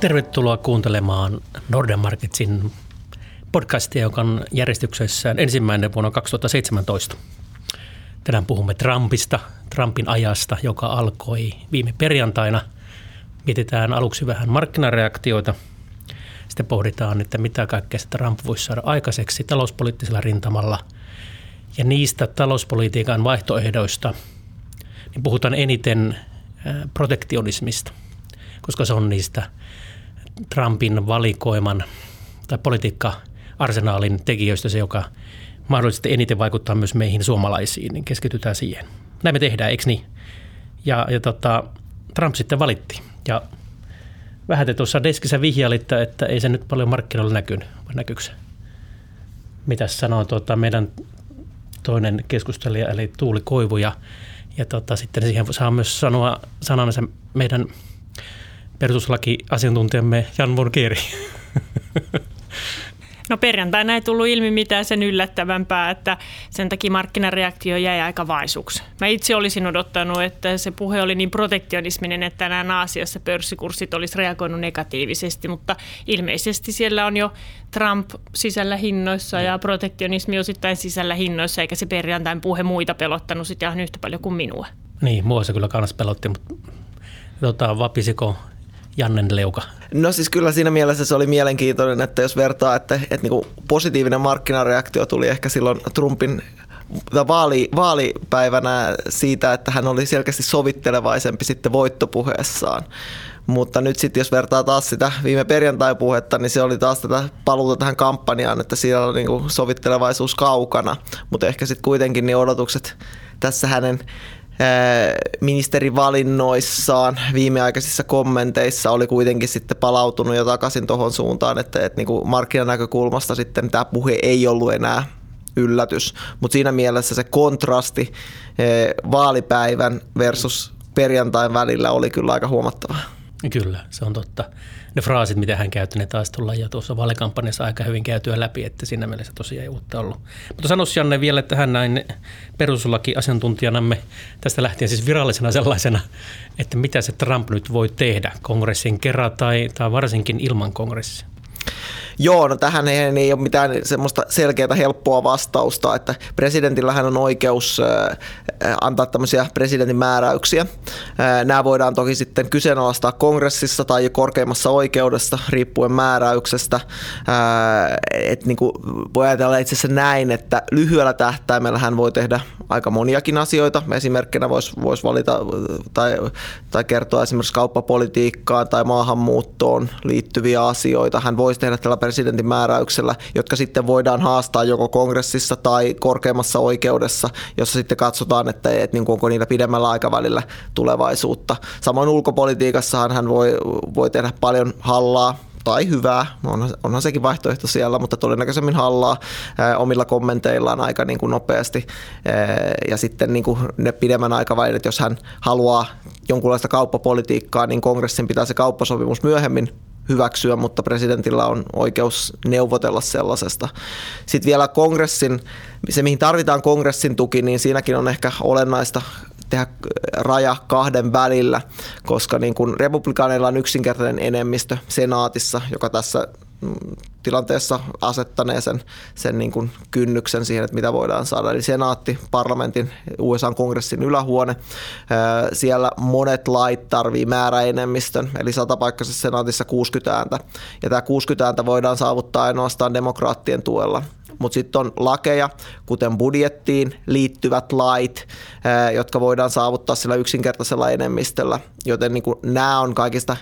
Tervetuloa kuuntelemaan Norden Marketsin podcastia, joka on järjestyksessään ensimmäinen vuonna 2017. Tänään puhumme Trumpista, Trumpin ajasta, joka alkoi viime perjantaina. Mietitään aluksi vähän markkinareaktioita. Sitten pohditaan, että mitä kaikkea Trump voisi saada aikaiseksi talouspoliittisella rintamalla. Ja niistä talouspolitiikan vaihtoehdoista niin puhutaan eniten protektionismista, koska se on niistä – Trumpin valikoiman tai politiikka-arsenaalin tekijöistä se, joka mahdollisesti eniten vaikuttaa myös meihin suomalaisiin, niin keskitytään siihen. Näin me tehdään, eikö niin? Ja, ja tota, Trump sitten valitti. Ja vähän te tuossa deskissä vihjailit, että ei se nyt paljon markkinoilla näkynyt, vai näkyykö se? Mitäs sanoo tuota, meidän toinen keskustelija, eli Tuuli Koivu, ja, ja tota, sitten siihen saa myös sanoa sanansa meidän – perustuslakiasiantuntijamme Jan Kieri. No perjantaina ei tullut ilmi mitään sen yllättävämpää, että sen takia markkinareaktio jäi aika vaisuksi. Mä itse olisin odottanut, että se puhe oli niin protektionisminen, että nämä Aasiassa pörssikurssit olisi reagoinut negatiivisesti, mutta ilmeisesti siellä on jo Trump sisällä hinnoissa ja protektionismi osittain sisällä hinnoissa, eikä se perjantain puhe muita pelottanut sitä ihan yhtä paljon kuin minua. Niin, mua se kyllä kannassa pelotti, mutta tota, vapisiko Jannen leuka? No siis kyllä siinä mielessä se oli mielenkiintoinen, että jos vertaa, että, että niin kuin positiivinen markkinareaktio tuli ehkä silloin Trumpin vaali, vaalipäivänä siitä, että hän oli selkeästi sovittelevaisempi sitten voittopuheessaan. Mutta nyt sitten jos vertaa taas sitä viime perjantai-puhetta, niin se oli taas tätä paluuta tähän kampanjaan, että siellä oli niin sovittelevaisuus kaukana. Mutta ehkä sitten kuitenkin niin odotukset tässä hänen ministerivalinnoissaan viimeaikaisissa kommenteissa oli kuitenkin sitten palautunut jo takaisin tuohon suuntaan, että, että niin kuin markkinanäkökulmasta sitten tämä puhe ei ollut enää yllätys, mutta siinä mielessä se kontrasti vaalipäivän versus perjantain välillä oli kyllä aika huomattava. Kyllä, se on totta ne fraasit, mitä hän käytti, ne taisi tulla jo tuossa vaalikampanjassa aika hyvin käytyä läpi, että siinä mielessä tosiaan ei uutta ollut. Mutta sanoisi Janne vielä, että hän näin perustuslaki-asiantuntijanamme tästä lähtien siis virallisena sellaisena, että mitä se Trump nyt voi tehdä kongressin kerran tai, tai varsinkin ilman kongressia. Joo, no tähän ei, ei ole mitään semmoista selkeää helppoa vastausta, että presidentillähän on oikeus antaa tämmöisiä presidentin määräyksiä. Nämä voidaan toki sitten kyseenalaistaa kongressissa tai korkeimmassa oikeudessa riippuen määräyksestä. Et niin kuin voi ajatella itse asiassa näin, että lyhyellä tähtäimellä hän voi tehdä aika moniakin asioita. Esimerkkinä voisi vois valita tai, tai kertoa esimerkiksi kauppapolitiikkaan tai maahanmuuttoon liittyviä asioita. Hän voisi tehdä tällä presidentin määräyksellä, jotka sitten voidaan haastaa joko kongressissa tai korkeimmassa oikeudessa, jossa sitten katsotaan, että, että niin kuin onko niillä pidemmällä aikavälillä tulevaisuutta. Samoin ulkopolitiikassahan hän voi, voi tehdä paljon hallaa tai hyvää, onhan, onhan sekin vaihtoehto siellä, mutta todennäköisemmin hallaa ää, omilla kommenteillaan aika niin kuin nopeasti. Ää, ja sitten niin kuin ne pidemmän aikavälin, että jos hän haluaa jonkunlaista kauppapolitiikkaa, niin kongressin pitää se kauppasopimus myöhemmin hyväksyä, mutta presidentillä on oikeus neuvotella sellaisesta. Sitten vielä kongressin, se mihin tarvitaan kongressin tuki, niin siinäkin on ehkä olennaista tehdä raja kahden välillä, koska niin kun republikaaneilla on yksinkertainen enemmistö senaatissa, joka tässä tilanteessa asettanee sen, sen niin kuin kynnyksen siihen, että mitä voidaan saada. Eli senaatti, parlamentin, USA-kongressin ylähuone. Siellä monet lait tarvii määräenemmistön, eli satapaikkaisessa senaatissa 60 ääntä. Ja tämä 60 ääntä voidaan saavuttaa ainoastaan demokraattien tuella mutta sitten on lakeja, kuten budjettiin liittyvät lait, jotka voidaan saavuttaa sillä yksinkertaisella enemmistöllä, joten niin nämä on kaikista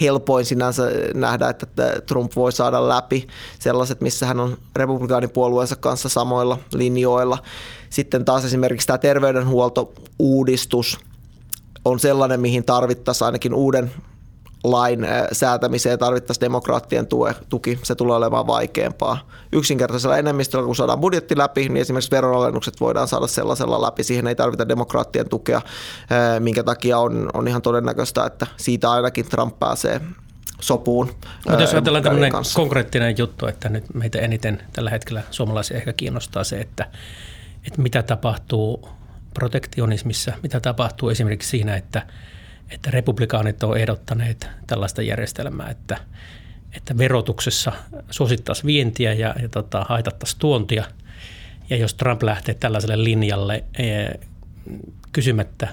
helpoin sinänsä nähdä, että Trump voi saada läpi sellaiset, missä hän on republikaanipuolueensa kanssa samoilla linjoilla. Sitten taas esimerkiksi tämä terveydenhuoltouudistus on sellainen, mihin tarvittaisiin ainakin uuden lain säätämiseen tarvittaisiin demokraattien tue, tuki, se tulee olemaan vaikeampaa. Yksinkertaisella enemmistöllä, kun saadaan budjetti läpi, niin esimerkiksi veronalennukset voidaan saada sellaisella läpi. Siihen ei tarvita demokraattien tukea, minkä takia on, on ihan todennäköistä, että siitä ainakin Trump pääsee sopuun. Mutta jos ajatellaan tämmöinen kanssa. konkreettinen juttu, että nyt meitä eniten tällä hetkellä suomalaisia ehkä kiinnostaa se, että, että mitä tapahtuu protektionismissa, mitä tapahtuu esimerkiksi siinä, että, että republikaanit ovat ehdottaneet tällaista järjestelmää, että, että verotuksessa suosittaisiin vientiä ja, ja tota, haitattaisiin tuontia. Ja jos Trump lähtee tällaiselle linjalle e, kysymättä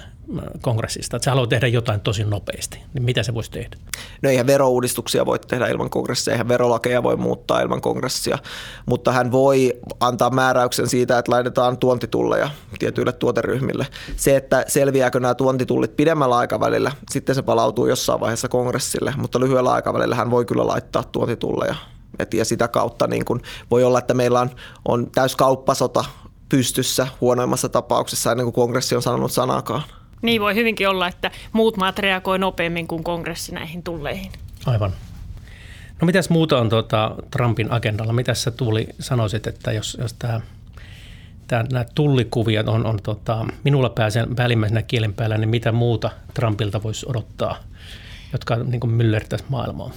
kongressista, että se haluaa tehdä jotain tosi nopeasti, niin mitä se voisi tehdä? No eihän verouudistuksia voi tehdä ilman kongressia, eihän verolakeja voi muuttaa ilman kongressia, mutta hän voi antaa määräyksen siitä, että laitetaan tuontitulleja tietyille tuoteryhmille. Se, että selviääkö nämä tuontitullit pidemmällä aikavälillä, sitten se palautuu jossain vaiheessa kongressille, mutta lyhyellä aikavälillä hän voi kyllä laittaa tuontitulleja. Et, ja sitä kautta niin kun voi olla, että meillä on, on täys kauppasota pystyssä huonoimmassa tapauksessa ennen kuin kongressi on sanonut sanakaan. Niin voi hyvinkin olla, että muut maat reagoi nopeammin kuin kongressi näihin tulleihin. Aivan. No mitäs muuta on tuota Trumpin agendalla? Mitä sä Tuuli sanoisit, että jos, jos tämä nämä tullikuviot on, on tota, minulla pääsen välimmäisenä kielen päällä, niin mitä muuta Trumpilta voisi odottaa, jotka niin myllertäisi maailmaa?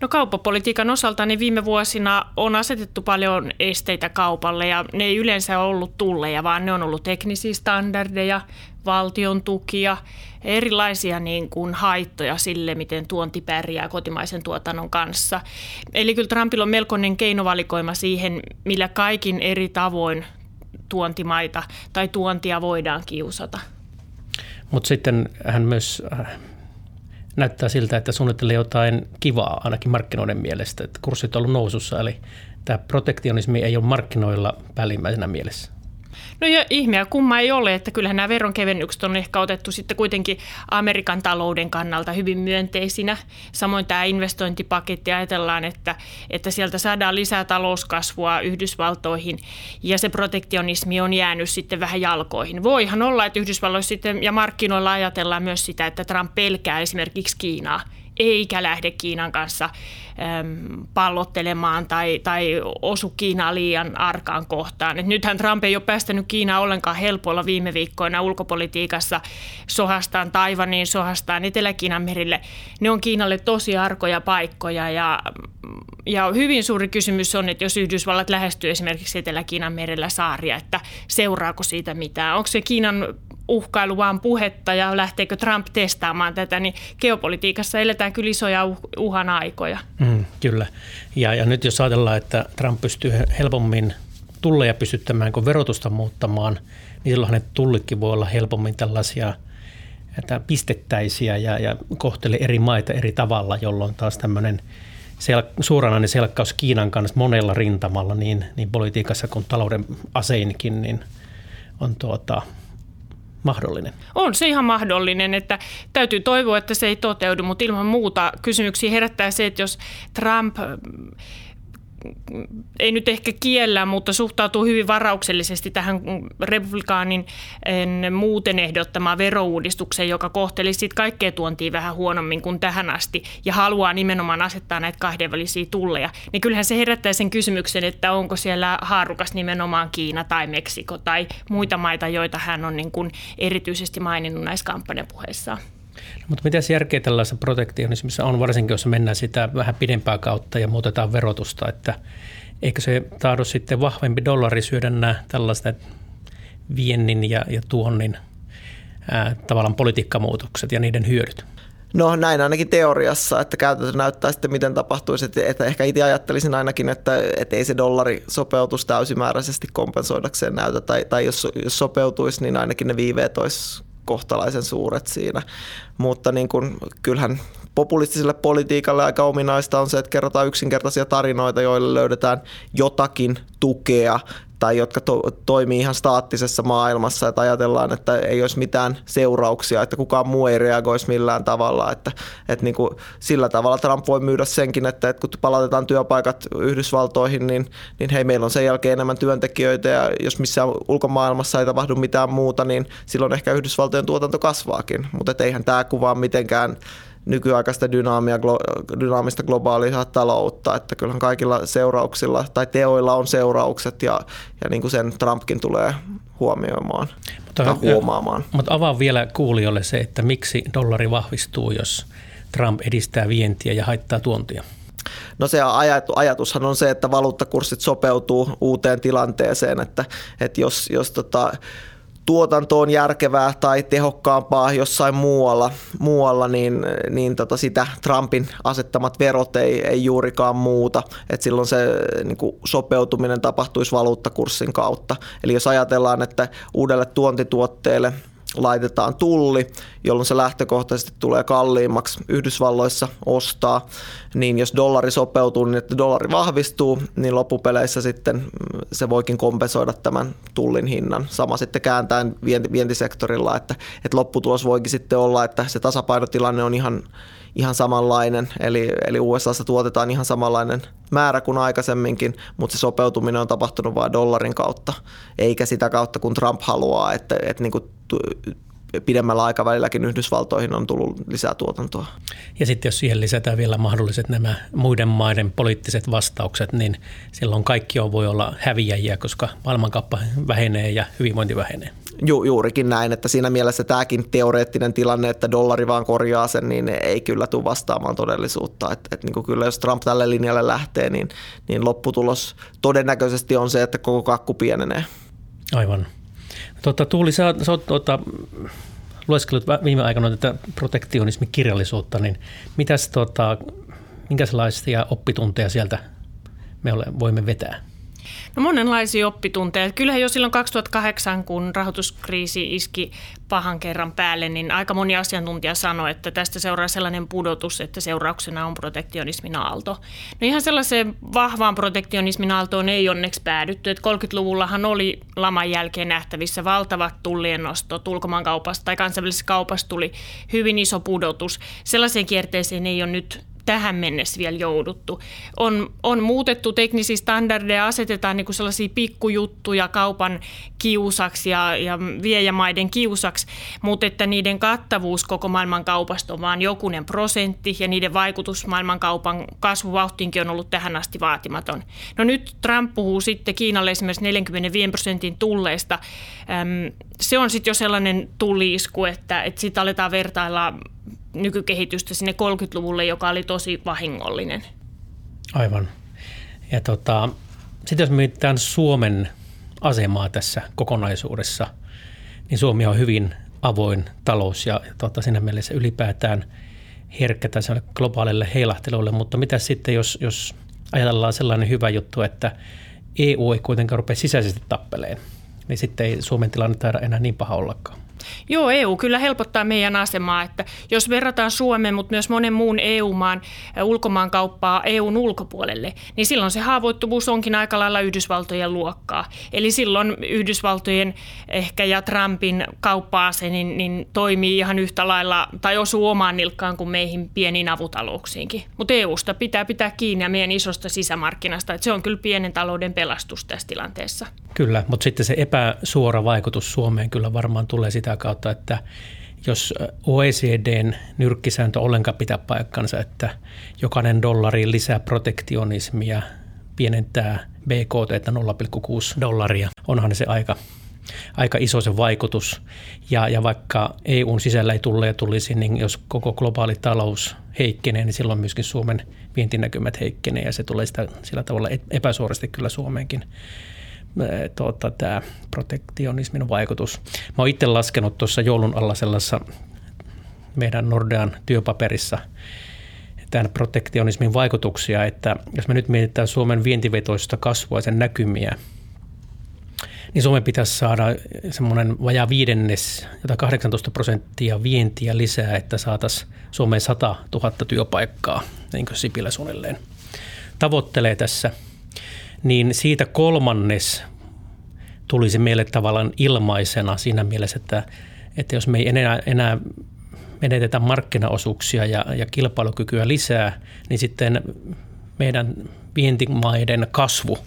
No kauppapolitiikan osalta niin viime vuosina on asetettu paljon esteitä kaupalle ja ne ei yleensä ollut tulleja, vaan ne on ollut teknisiä standardeja, valtion tukia, erilaisia niin kuin haittoja sille, miten tuonti pärjää kotimaisen tuotannon kanssa. Eli kyllä Trumpilla on melkoinen keinovalikoima siihen, millä kaikin eri tavoin tuontimaita tai tuontia voidaan kiusata. Mutta sitten hän myös äh, näyttää siltä, että suunnittelee jotain kivaa ainakin markkinoiden mielestä, että kurssit on ollut nousussa, eli tämä protektionismi ei ole markkinoilla päällimmäisenä mielessä. No ja ihmeä kumma ei ole, että kyllähän nämä veronkevennykset on ehkä otettu sitten kuitenkin Amerikan talouden kannalta hyvin myönteisinä. Samoin tämä investointipaketti ajatellaan, että, että sieltä saadaan lisää talouskasvua Yhdysvaltoihin ja se protektionismi on jäänyt sitten vähän jalkoihin. Voihan olla, että Yhdysvalloissa sitten ja markkinoilla ajatellaan myös sitä, että Trump pelkää esimerkiksi Kiinaa eikä lähde Kiinan kanssa äm, pallottelemaan tai, tai osu Kiinaa liian arkaan kohtaan. Et nythän Trump ei ole päästänyt Kiinaa ollenkaan helpolla viime viikkoina ulkopolitiikassa sohastaan Taivaniin, sohastaan Etelä-Kiinan merille. Ne on Kiinalle tosi arkoja paikkoja ja, ja hyvin suuri kysymys on, että jos Yhdysvallat lähestyy esimerkiksi Etelä-Kiinan merellä saaria, että seuraako siitä mitään? Onko se Kiinan uhkailu vaan puhetta ja lähteekö Trump testaamaan tätä, niin geopolitiikassa eletään kyllä isoja uhan aikoja. Mm, kyllä. Ja, ja nyt jos ajatellaan, että Trump pystyy helpommin tulleja pystyttämään kuin verotusta muuttamaan, niin silloin hänet tullikin voi olla helpommin tällaisia että pistettäisiä ja, ja kohtele eri maita eri tavalla, jolloin taas tämmöinen sel- suoranainen selkkaus Kiinan kanssa monella rintamalla niin, niin politiikassa kuin talouden aseinkin, niin on tuota, mahdollinen? On se ihan mahdollinen, että täytyy toivoa, että se ei toteudu, mutta ilman muuta kysymyksiä herättää se, että jos Trump ei nyt ehkä kiellä, mutta suhtautuu hyvin varauksellisesti tähän republikaanin muuten ehdottamaan verouudistukseen, joka kohteli sitten kaikkea tuontia vähän huonommin kuin tähän asti ja haluaa nimenomaan asettaa näitä kahdenvälisiä tulleja. Niin kyllähän se herättää sen kysymyksen, että onko siellä haarukas nimenomaan Kiina tai Meksiko tai muita maita, joita hän on niin kuin erityisesti maininnut näissä kampanjapuheissaan. Mutta mitä järkeä tällaisessa protektionismissa on, varsinkin jos mennään sitä vähän pidempää kautta ja muutetaan verotusta, että eikö se tahdo sitten vahvempi dollari syödä nämä tällaiset viennin ja, ja tuonnin ää, tavallaan politiikkamuutokset ja niiden hyödyt? No näin ainakin teoriassa, että käytäntö näyttää sitten miten tapahtuisi, että, että ehkä itse ajattelisin ainakin, että, että ei se dollari sopeutus täysimääräisesti kompensoidakseen näytä, tai, tai jos, jos sopeutuisi, niin ainakin ne viiveet olisi kohtalaisen suuret siinä. Mutta niin kuin, kyllähän populistiselle politiikalle aika ominaista on se, että kerrotaan yksinkertaisia tarinoita, joille löydetään jotakin tukea tai jotka to- toimii ihan staattisessa maailmassa, että ajatellaan, että ei olisi mitään seurauksia, että kukaan muu ei reagoisi millään tavalla, että, että niin kuin sillä tavalla Trump voi myydä senkin, että, että kun palautetaan työpaikat Yhdysvaltoihin, niin, niin hei, meillä on sen jälkeen enemmän työntekijöitä ja jos missään ulkomaailmassa ei tapahdu mitään muuta, niin silloin ehkä Yhdysvaltojen tuotanto kasvaakin, mutta eihän tämä kuvaa mitenkään nykyaikaista dynaamia, dynaamista globaalia taloutta, että kyllähän kaikilla seurauksilla tai teoilla on seuraukset ja, ja niin kuin sen Trumpkin tulee huomioimaan mutta, tai huomaamaan. Mutta avaa vielä kuulijoille se, että miksi dollari vahvistuu, jos Trump edistää vientiä ja haittaa tuontia? No se ajatushan on se, että valuuttakurssit sopeutuu uuteen tilanteeseen, että, että jos, jos tota, tuotanto on järkevää tai tehokkaampaa jossain muualla, muualla niin, niin tota sitä Trumpin asettamat verot ei, ei juurikaan muuta. Et silloin se niin kuin sopeutuminen tapahtuisi valuuttakurssin kautta. Eli jos ajatellaan, että uudelle tuontituotteelle – laitetaan tulli, jolloin se lähtökohtaisesti tulee kalliimmaksi Yhdysvalloissa ostaa, niin jos dollari sopeutuu niin, että dollari vahvistuu, niin loppupeleissä sitten se voikin kompensoida tämän tullin hinnan. Sama sitten kääntäen vientisektorilla, että, että lopputulos voikin sitten olla, että se tasapainotilanne on ihan ihan samanlainen, eli, eli USAssa tuotetaan ihan samanlainen määrä kuin aikaisemminkin, mutta se sopeutuminen on tapahtunut vain dollarin kautta, eikä sitä kautta kun Trump haluaa, että, että niin kuin pidemmällä aikavälilläkin Yhdysvaltoihin on tullut lisää tuotantoa. Ja sitten jos siihen lisätään vielä mahdolliset nämä muiden maiden poliittiset vastaukset, niin silloin kaikki on voi olla häviäjiä, koska maailmankauppa vähenee ja hyvinvointi vähenee. Ju, juurikin näin, että siinä mielessä tämäkin teoreettinen tilanne, että dollari vaan korjaa sen, niin ei kyllä tule vastaamaan todellisuutta. Et, et niin kuin kyllä jos Trump tälle linjalle lähtee, niin, niin lopputulos todennäköisesti on se, että koko kakku pienenee. Aivan. Tota, Tuuli, sä, sä oot tota, lueskellut viime aikoina tätä protektionismikirjallisuutta, niin mitäs, tota, minkälaisia oppitunteja sieltä me ole, voimme vetää? No monenlaisia oppitunteja. Kyllähän jo silloin 2008, kun rahoituskriisi iski pahan kerran päälle, niin aika moni asiantuntija sanoi, että tästä seuraa sellainen pudotus, että seurauksena on protektionismin aalto. No ihan sellaiseen vahvaan protektionismin aaltoon ei onneksi päädytty. Että 30-luvullahan oli laman jälkeen nähtävissä valtavat tullien nostot ulkomaankaupasta tai kansainvälisessä kaupassa tuli hyvin iso pudotus. Sellaiseen kierteeseen ei ole nyt tähän mennessä vielä jouduttu. On, on muutettu teknisiä standardeja, asetetaan niin kuin sellaisia pikkujuttuja kaupan kiusaksi ja, ja viejämaiden kiusaksi, mutta että niiden kattavuus koko maailman kaupasta on vain jokunen prosentti ja niiden vaikutus maailmankaupan kasvuvauhtiinkin on ollut tähän asti vaatimaton. No nyt Trump puhuu sitten Kiinalle esimerkiksi 45 prosentin tulleista. Se on sitten jo sellainen tulliisku, että, että sitten aletaan vertailla nykykehitystä sinne 30-luvulle, joka oli tosi vahingollinen. Aivan. Ja tota, sitten jos mietitään Suomen asemaa tässä kokonaisuudessa, niin Suomi on hyvin avoin talous ja tota, siinä mielessä ylipäätään herkkä tässä globaalille heilahtelulle, mutta mitä sitten, jos, jos ajatellaan sellainen hyvä juttu, että EU ei kuitenkaan rupea sisäisesti tappeleen, niin sitten ei Suomen tilanne taida enää niin paha ollakaan. Joo, EU kyllä helpottaa meidän asemaa, että jos verrataan Suomen, mutta myös monen muun EU-maan ulkomaankauppaa EUn ulkopuolelle, niin silloin se haavoittuvuus onkin aika lailla Yhdysvaltojen luokkaa. Eli silloin Yhdysvaltojen ehkä ja Trumpin kauppaase niin, niin toimii ihan yhtä lailla tai osuu omaan nilkkaan kuin meihin pieniin avutalouksiinkin. Mutta EUsta pitää pitää kiinni ja meidän isosta sisämarkkinasta, että se on kyllä pienen talouden pelastus tässä tilanteessa. Kyllä, mutta sitten se epäsuora vaikutus Suomeen kyllä varmaan tulee sitä kautta, että jos OECDn nyrkkisääntö ollenkaan pitää paikkansa, että jokainen dollari lisää protektionismia, pienentää BKT 0,6 dollaria, onhan se aika, aika iso se vaikutus. Ja, ja vaikka EUn sisällä ei tulle ja tulisi, niin jos koko globaali talous heikkenee, niin silloin myöskin Suomen vientinäkymät heikkenee ja se tulee sitä, sillä tavalla epäsuorasti kyllä Suomeenkin tuota, tämä protektionismin vaikutus. Mä oon itse laskenut tuossa joulun alla sellaisessa meidän Nordean työpaperissa tämän protektionismin vaikutuksia, että jos me nyt mietitään Suomen vientivetoista kasvua ja sen näkymiä, niin Suomen pitäisi saada semmoinen vajaa viidennes, jota 18 prosenttia vientiä lisää, että saataisiin Suomeen 100 000 työpaikkaa, niin kuin Sipilä suunnilleen tavoittelee tässä – niin siitä kolmannes tulisi meille tavallaan ilmaisena siinä mielessä, että, että jos me ei enää, enää menetetä markkinaosuuksia ja, ja kilpailukykyä lisää, niin sitten meidän vientimaiden kasvu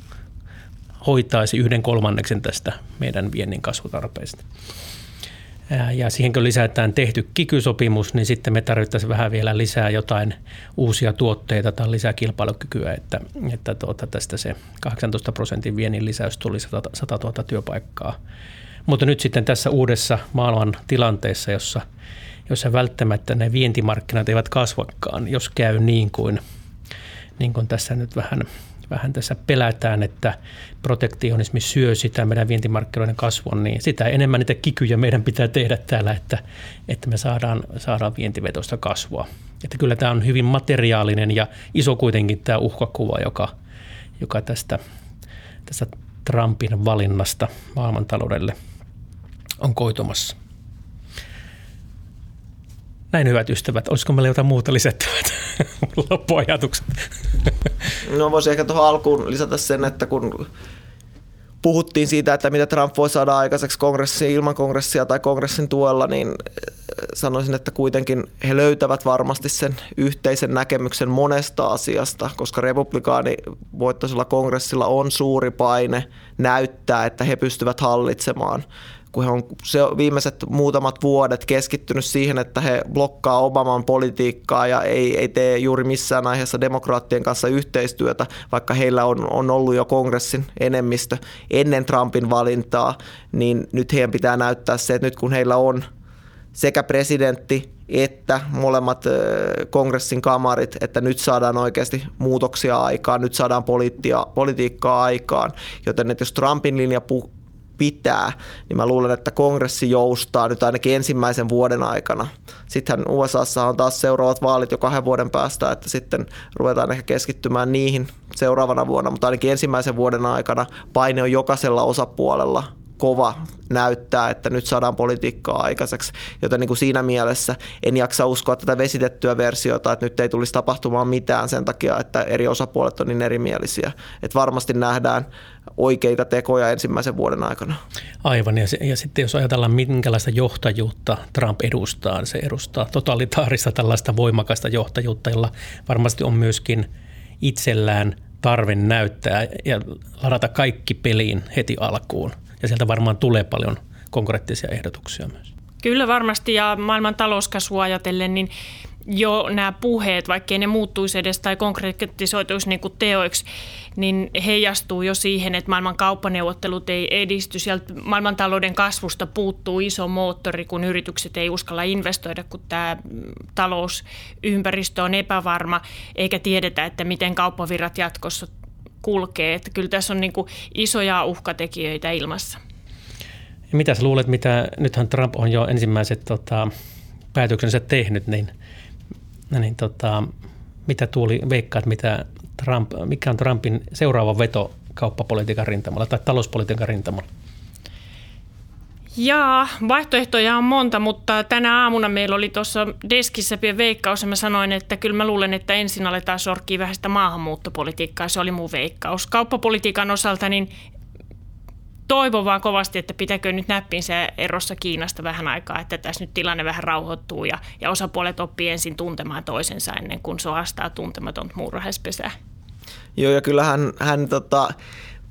hoitaisi yhden kolmanneksen tästä meidän viennin kasvutarpeesta. Ja siihen kun lisätään tehty kikysopimus, niin sitten me tarvittaisiin vähän vielä lisää jotain uusia tuotteita tai lisää kilpailukykyä, että, että tuota, tästä se 18 prosentin viennin lisäys tuli 100 000 työpaikkaa. Mutta nyt sitten tässä uudessa maailman tilanteessa, jossa, jossa välttämättä ne vientimarkkinat eivät kasvakaan, jos käy niin kuin, niin kuin tässä nyt vähän, vähän tässä pelätään, että protektionismi syö sitä meidän vientimarkkinoiden kasvun, niin sitä enemmän niitä kikyjä meidän pitää tehdä täällä, että, että me saadaan, saadaan vientivetosta kasvua. Että kyllä tämä on hyvin materiaalinen ja iso kuitenkin tämä uhkakuva, joka, joka tästä, tästä Trumpin valinnasta maailmantaloudelle on koitumassa. Näin hyvät ystävät, olisiko meillä jotain muuta lisättävät loppuajatukset? No voisi ehkä tuohon alkuun lisätä sen, että kun puhuttiin siitä, että mitä Trump voi saada aikaiseksi kongressi ilman kongressia tai kongressin tuella, niin eh, sanoisin, että kuitenkin he löytävät varmasti sen yhteisen näkemyksen monesta asiasta, koska republikaani voittoisella kongressilla on suuri paine näyttää, että he pystyvät hallitsemaan kun he on se viimeiset muutamat vuodet keskittynyt siihen, että he blokkaa Obaman politiikkaa ja ei, ei tee juuri missään aiheessa demokraattien kanssa yhteistyötä, vaikka heillä on, on ollut jo kongressin enemmistö ennen Trumpin valintaa, niin nyt heidän pitää näyttää se, että nyt kun heillä on sekä presidentti että molemmat kongressin kamarit, että nyt saadaan oikeasti muutoksia aikaan, nyt saadaan politiikkaa aikaan. Joten että jos Trumpin linja pitää, niin mä luulen, että kongressi joustaa nyt ainakin ensimmäisen vuoden aikana. Sittenhän USAssa on taas seuraavat vaalit jo kahden vuoden päästä, että sitten ruvetaan ehkä keskittymään niihin seuraavana vuonna, mutta ainakin ensimmäisen vuoden aikana paine on jokaisella osapuolella kova näyttää, että nyt saadaan politiikkaa aikaiseksi. Joten niin kuin siinä mielessä en jaksa uskoa tätä vesitettyä versiota, että nyt ei tulisi tapahtumaan mitään sen takia, että eri osapuolet on niin erimielisiä. Että varmasti nähdään oikeita tekoja ensimmäisen vuoden aikana. Aivan, ja, se, ja sitten jos ajatellaan, minkälaista johtajuutta Trump edustaa, niin se edustaa totalitaarista tällaista voimakasta johtajuutta, jolla varmasti on myöskin itsellään tarve näyttää ja ladata kaikki peliin heti alkuun – ja sieltä varmaan tulee paljon konkreettisia ehdotuksia myös. Kyllä varmasti ja maailman talouskasvua ajatellen, niin jo nämä puheet, vaikkei ne muuttuisi edes tai konkretisoituisi niin kuin teoiksi, niin heijastuu jo siihen, että maailman kauppaneuvottelut ei edisty. Sieltä maailmantalouden kasvusta puuttuu iso moottori, kun yritykset ei uskalla investoida, kun tämä talousympäristö on epävarma, eikä tiedetä, että miten kauppavirrat jatkossa kulkee. Että kyllä tässä on niin kuin isoja uhkatekijöitä ilmassa. Ja mitä sä luulet, mitä nythän Trump on jo ensimmäiset tota, päätöksensä tehnyt, niin, niin tota, mitä tuuli veikkaat, mitä Trump, mikä on Trumpin seuraava veto kauppapolitiikan rintamalla tai talouspolitiikan rintamalla? Jaa, vaihtoehtoja on monta, mutta tänä aamuna meillä oli tuossa deskissä pieni veikkaus ja mä sanoin, että kyllä mä luulen, että ensin aletaan sorkkia vähän sitä maahanmuuttopolitiikkaa. Se oli mun veikkaus. Kauppapolitiikan osalta niin toivon vaan kovasti, että pitääkö nyt näppinsä erossa Kiinasta vähän aikaa, että tässä nyt tilanne vähän rauhoittuu ja, ja osapuolet oppii ensin tuntemaan toisensa ennen kuin soastaa tuntematon muurahaispesää. Joo, ja kyllähän hän tota,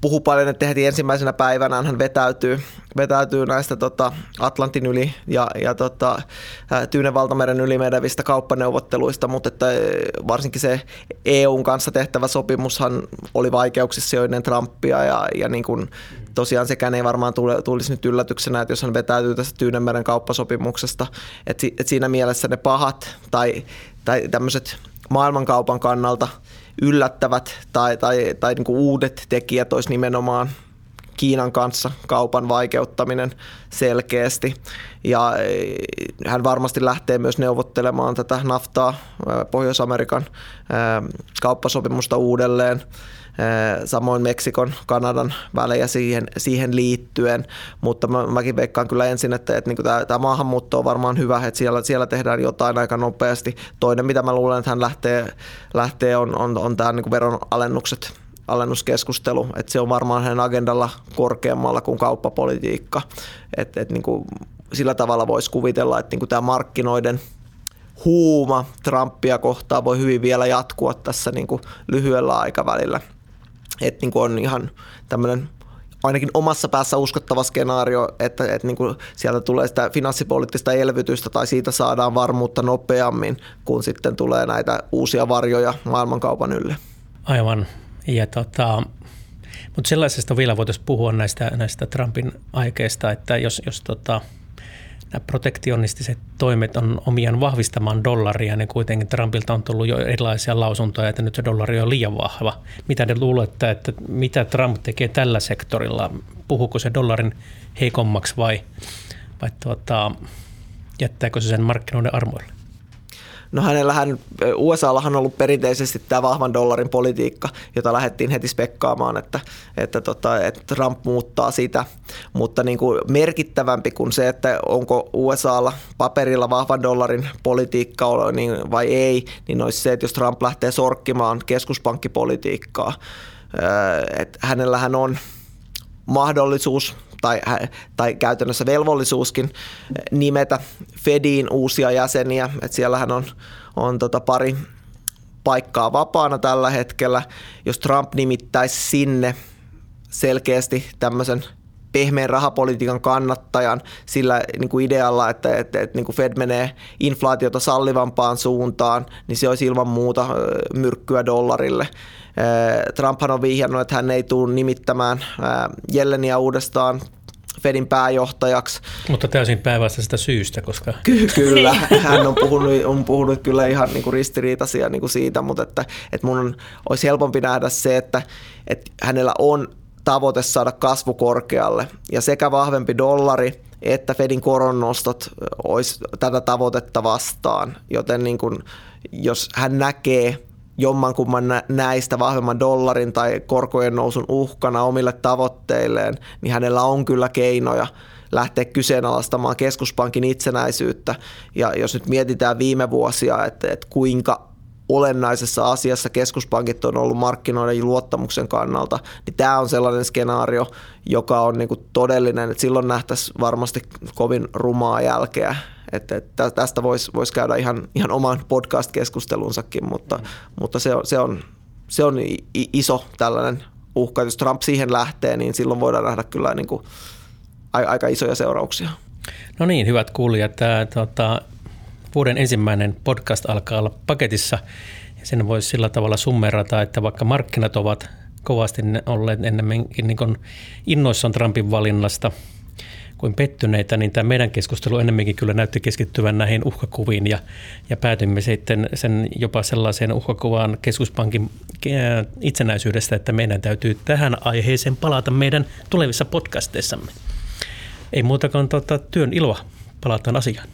puhu paljon, että heti ensimmäisenä päivänä hän vetäytyy, vetäytyy näistä tota, Atlantin yli ja, ja tota, Tyynen valtameren yli menevistä kauppaneuvotteluista, mutta että varsinkin se EUn kanssa tehtävä sopimushan oli vaikeuksissa jo ennen Trumpia ja, ja niin kuin, tosiaan sekään ei varmaan tule, tulisi nyt yllätyksenä, että jos hän vetäytyy tästä Tyynenmeren kauppasopimuksesta, että, että siinä mielessä ne pahat tai, tai tämmöiset maailmankaupan kannalta – yllättävät tai, tai, tai niin kuin uudet tekijät olisi nimenomaan Kiinan kanssa kaupan vaikeuttaminen selkeästi. Ja eh, hän varmasti lähtee myös neuvottelemaan tätä naftaa Pohjois-Amerikan kauppasopimusta uudelleen. Samoin Meksikon, Kanadan välejä siihen, siihen liittyen, mutta mä, mäkin veikkaan kyllä ensin, että, että niin tämä, tämä maahanmuutto on varmaan hyvä, että siellä, siellä tehdään jotain aika nopeasti. Toinen, mitä mä luulen, että hän lähtee, lähtee on, on, on tämä niin veronalennukset alennuskeskustelu, että se on varmaan hänen agendalla korkeammalla kuin kauppapolitiikka. Et, et niin kuin sillä tavalla voisi kuvitella, että niin kuin tämä markkinoiden huuma Trumpia kohtaan voi hyvin vielä jatkua tässä niin kuin lyhyellä aikavälillä. Että niin on ihan tämmöinen ainakin omassa päässä uskottava skenaario, että, että niin kuin sieltä tulee sitä finanssipoliittista elvytystä tai siitä saadaan varmuutta nopeammin, kun sitten tulee näitä uusia varjoja maailmankaupan ylle. Aivan. Ja tota, mutta sellaisesta vielä voitaisiin puhua näistä, näistä Trumpin aikeista, että jos, jos tota, nämä protektionistiset toimet on omiaan vahvistamaan dollaria, niin kuitenkin Trumpilta on tullut jo erilaisia lausuntoja, että nyt se dollari on liian vahva. Mitä te luulette, että mitä Trump tekee tällä sektorilla? Puhuuko se dollarin heikommaksi vai, vai tuota, jättääkö se sen markkinoiden armoille? No hänellähän, USAllahan on ollut perinteisesti tämä vahvan dollarin politiikka, jota lähdettiin heti spekkaamaan, että, että, tota, että Trump muuttaa sitä. Mutta niin kuin merkittävämpi kuin se, että onko USAlla paperilla vahvan dollarin politiikka niin vai ei, niin olisi se, että jos Trump lähtee sorkkimaan keskuspankkipolitiikkaa, että hänellähän on mahdollisuus tai, tai käytännössä velvollisuuskin nimetä Fediin uusia jäseniä. Et siellähän on, on tota pari paikkaa vapaana tällä hetkellä. Jos Trump nimittäisi sinne selkeästi tämmöisen pehmeän rahapolitiikan kannattajan sillä niin kuin idealla, että, että, että niin kuin Fed menee inflaatiota sallivampaan suuntaan, niin se olisi ilman muuta myrkkyä dollarille. Trumphan on vihjannut, että hän ei tule nimittämään Jelleniä uudestaan Fedin pääjohtajaksi. Mutta täysin päinvastaisesta syystä, koska... Ky- kyllä, hän on puhunut, on puhunut kyllä ihan niin kuin ristiriitaisia niin kuin siitä, mutta että, että mun on, olisi helpompi nähdä se, että, että hänellä on tavoite saada kasvu korkealle. Ja sekä vahvempi dollari että Fedin koronnostot olisi tätä tavoitetta vastaan, joten niin kuin, jos hän näkee jommankumman näistä vahvemman dollarin tai korkojen nousun uhkana omille tavoitteilleen, niin hänellä on kyllä keinoja lähteä kyseenalaistamaan keskuspankin itsenäisyyttä. Ja jos nyt mietitään viime vuosia, että, että kuinka olennaisessa asiassa keskuspankit on ollut markkinoiden luottamuksen kannalta, niin tämä on sellainen skenaario, joka on niin kuin todellinen, että silloin nähtäisiin varmasti kovin rumaa jälkeä että, että tästä voisi vois käydä ihan, ihan oman podcast-keskustelunsakin, mutta, mm. mutta se, on, se, on, se on iso tällainen uhka. Jos Trump siihen lähtee, niin silloin voidaan nähdä kyllä niin kuin aika isoja seurauksia. No niin, hyvät kuulijat. Tuota, vuoden ensimmäinen podcast alkaa olla paketissa. Sen voisi sillä tavalla summerata, että vaikka markkinat ovat kovasti olleet ennemminkin niin innoissaan Trumpin valinnasta – kuin pettyneitä, niin tämä meidän keskustelu enemmänkin kyllä näytti keskittyvän näihin uhkakuviin ja, ja päätymme sitten sen jopa sellaiseen uhkakuvaan keskuspankin itsenäisyydestä, että meidän täytyy tähän aiheeseen palata meidän tulevissa podcasteissamme. Ei muuta kuin tuota, työn iloa. Palataan asiaan.